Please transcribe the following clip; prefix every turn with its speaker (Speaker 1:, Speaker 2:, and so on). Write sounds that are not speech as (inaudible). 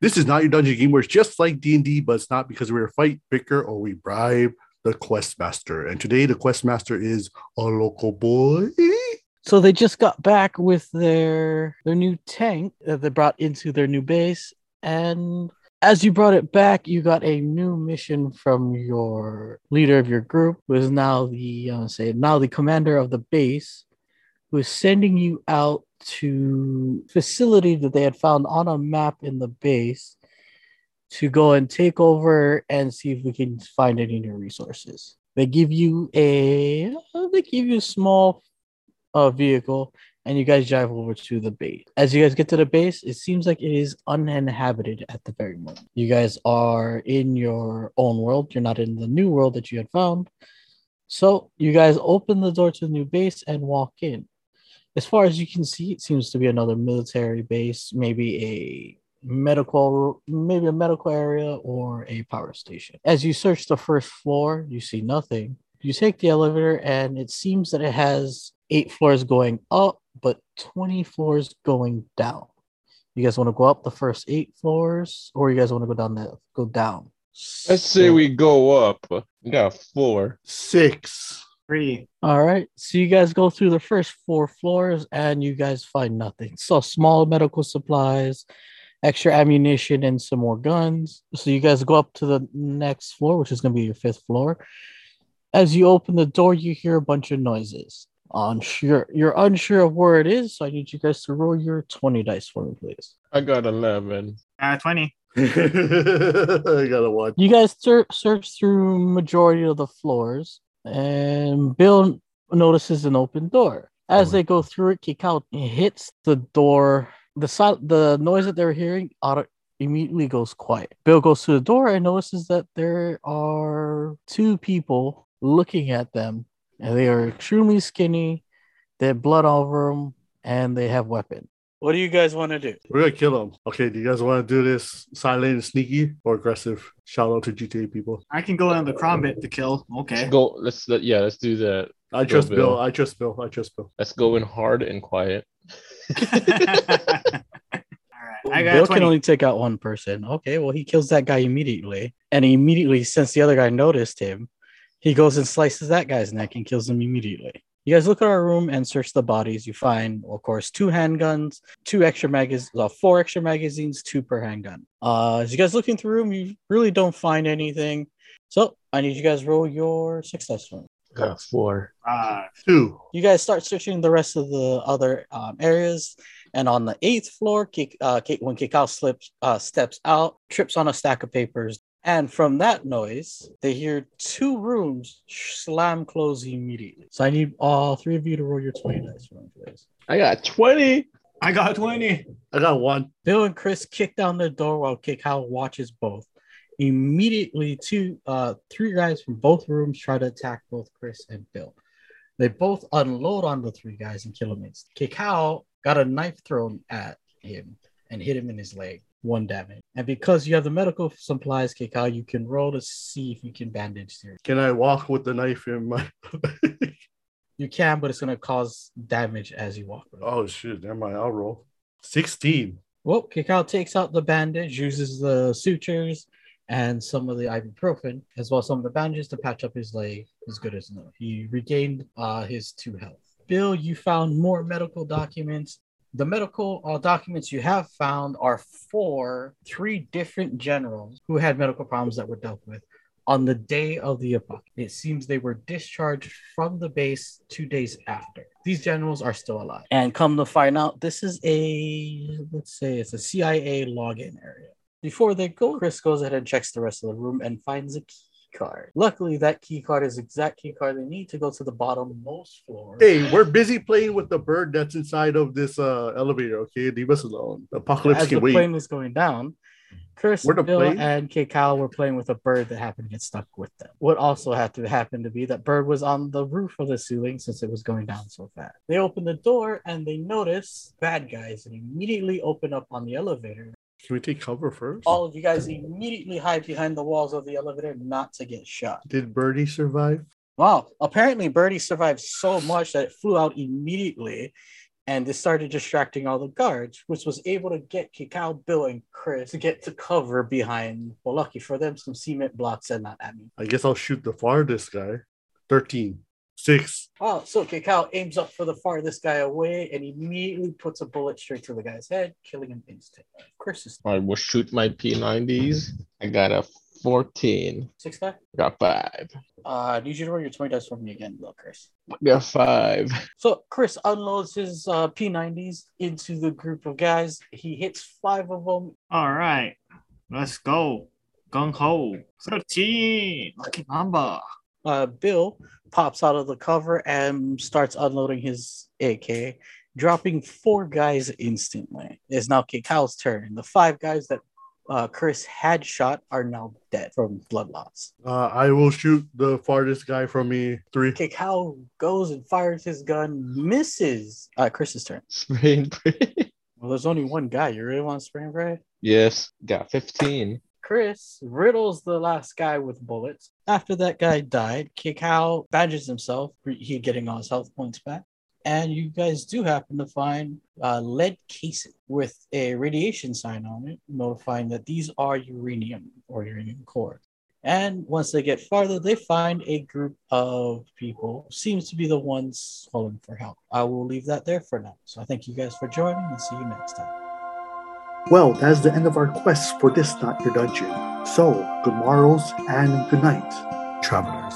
Speaker 1: This is not your dungeon game where it's just like D&D, but it's not because we're a fight, bicker, or we bribe the quest master. And today the quest master is a local boy.
Speaker 2: So they just got back with their their new tank that they brought into their new base, and as you brought it back, you got a new mission from your leader of your group, who is now the uh, say now the commander of the base, who is sending you out to facility that they had found on a map in the base to go and take over and see if we can find any new resources. They give you a they give you a small uh, vehicle and you guys drive over to the base. As you guys get to the base, it seems like it is uninhabited at the very moment. You guys are in your own world. You're not in the new world that you had found. So you guys open the door to the new base and walk in. As far as you can see, it seems to be another military base, maybe a medical maybe a medical area or a power station. As you search the first floor, you see nothing. You take the elevator and it seems that it has eight floors going up, but 20 floors going down. You guys want to go up the first eight floors or you guys want to go down the go down?
Speaker 3: Let's say we go up. We got four.
Speaker 1: Six.
Speaker 4: Three.
Speaker 2: All right. So you guys go through the first four floors and you guys find nothing. So small medical supplies, extra ammunition, and some more guns. So you guys go up to the next floor, which is going to be your fifth floor. As you open the door, you hear a bunch of noises. Unsure, you're unsure of where it is, so I need you guys to roll your 20 dice for me, please.
Speaker 3: I got 11.
Speaker 4: Uh, 20. (laughs)
Speaker 1: I got a one.
Speaker 2: You guys ser- search through majority of the floors, and Bill notices an open door. As oh, they go through it, Kikau hits the door. The si- the noise that they're hearing auto- immediately goes quiet. Bill goes to the door and notices that there are two people looking at them, and they are extremely skinny. They have blood all over them, and they have weapons. What do you guys want to do?
Speaker 1: We're gonna kill him. Okay, do you guys want to do this silent and sneaky or aggressive? Shout out to GTA people.
Speaker 4: I can go in the crom bit to kill. Okay.
Speaker 3: Go. Let's. let- Yeah. Let's do that.
Speaker 1: I
Speaker 3: Go,
Speaker 1: trust Bill.
Speaker 3: Bill.
Speaker 1: I trust Bill. I trust Bill.
Speaker 3: Let's go in hard and quiet. (laughs) (laughs)
Speaker 4: All right. I got
Speaker 2: Bill
Speaker 4: 20.
Speaker 2: can only take out one person. Okay, well, he kills that guy immediately. And he immediately, since the other guy noticed him, he goes and slices that guy's neck and kills him immediately. You guys look at our room and search the bodies. You find, of course, two handguns, two extra magazines, uh, four extra magazines, two per handgun. Uh, as you guys look through the room, you really don't find anything. So I need you guys roll your success for me.
Speaker 3: Got four.
Speaker 4: Uh,
Speaker 1: Two.
Speaker 2: You guys start searching the rest of the other um, areas, and on the eighth floor, Kik, uh, Kik, when Kikau slips, uh, steps out, trips on a stack of papers, and from that noise, they hear two rooms slam close immediately. So I need all three of you to roll your twenty dice for me, please.
Speaker 3: I got 20.
Speaker 4: I got 20.
Speaker 1: I got one.
Speaker 2: Bill and Chris kick down the door while Kikau watches both. Immediately, two, uh, three guys from both rooms try to attack both Chris and Bill. They both unload on the three guys and kill him. Kikau got a knife thrown at him and hit him in his leg, one damage. And because you have the medical supplies, Kikau, you can roll to see if you can bandage here.
Speaker 1: Can I walk with the knife in my? (laughs)
Speaker 2: You can, but it's gonna cause damage as you walk.
Speaker 1: oh shit! Never mind. I'll roll. Sixteen.
Speaker 2: Well, Kikau takes out the bandage, uses the sutures and some of the ibuprofen, as well as some of the bandages to patch up his leg as good as new. He regained uh, his two health. Bill, you found more medical documents. The medical uh, documents you have found are for three different generals who had medical problems that were dealt with on the day of the apocalypse. It seems they were discharged from the base two days after. These generals are still alive. And come to find out, this is a, let's say it's a CIA login area. Before they go, Chris goes ahead and checks the rest of the room and finds a key card. Luckily, that key card is the exact key card they need to go to the bottommost floor.
Speaker 1: Hey, we're busy playing with the bird that's inside of this uh elevator. Okay, leave us alone. The apocalypse
Speaker 2: As
Speaker 1: can
Speaker 2: the
Speaker 1: wait.
Speaker 2: plane was going down, Chris, Bill,
Speaker 1: plane?
Speaker 2: and Kikau were playing with a bird that happened to get stuck with them. What also had to happen to be that bird was on the roof of the ceiling since it was going down so fast. They open the door and they notice bad guys and immediately open up on the elevator.
Speaker 1: Can we take cover first?
Speaker 2: All of you guys immediately hide behind the walls of the elevator not to get shot.
Speaker 1: Did Birdie survive?
Speaker 2: Wow. Apparently, Birdie survived so much that it flew out immediately and this started distracting all the guards, which was able to get Kikau, Bill, and Chris to get to cover behind. Well, lucky for them, some cement blocks and not at me.
Speaker 1: I guess I'll shoot the farthest guy. 13. 6.
Speaker 2: Oh, so Kikau aims up for the farthest guy away and immediately puts a bullet straight to the guy's head, killing him instantly. Chris is
Speaker 3: I will shoot my P90s. I got a 14.
Speaker 2: six guy.
Speaker 3: Got five.
Speaker 2: Uh, I need you to roll your 20 dice for me again, though, Chris.
Speaker 3: Got five.
Speaker 2: So Chris unloads his uh, P90s into the group of guys. He hits five of them.
Speaker 4: All right, let's go. Gung ho. 13. Lucky number.
Speaker 2: Uh, Bill pops out of the cover and starts unloading his AK, dropping four guys instantly. It's now Kikau's turn. The five guys that uh, Chris had shot are now dead from blood loss.
Speaker 1: Uh, I will shoot the farthest guy from me. 3.
Speaker 2: Kikau goes and fires his gun, misses. Uh, Chris's turn.
Speaker 3: Spray and pray. (laughs)
Speaker 2: Well, there's only one guy. You really want to spray and pray?
Speaker 3: Yes. Got 15.
Speaker 2: Chris riddles the last guy with bullets. After that guy died, Kikau badges himself, he getting all his health points back. And you guys do happen to find uh, lead casing with a radiation sign on it, notifying that these are uranium or uranium core. And once they get farther, they find a group of people, seems to be the ones calling for help. I will leave that there for now. So I thank you guys for joining and see you next time.
Speaker 1: Well, that is the end of our quest for this Not Your Dungeon. So, good morrows and good night, travelers.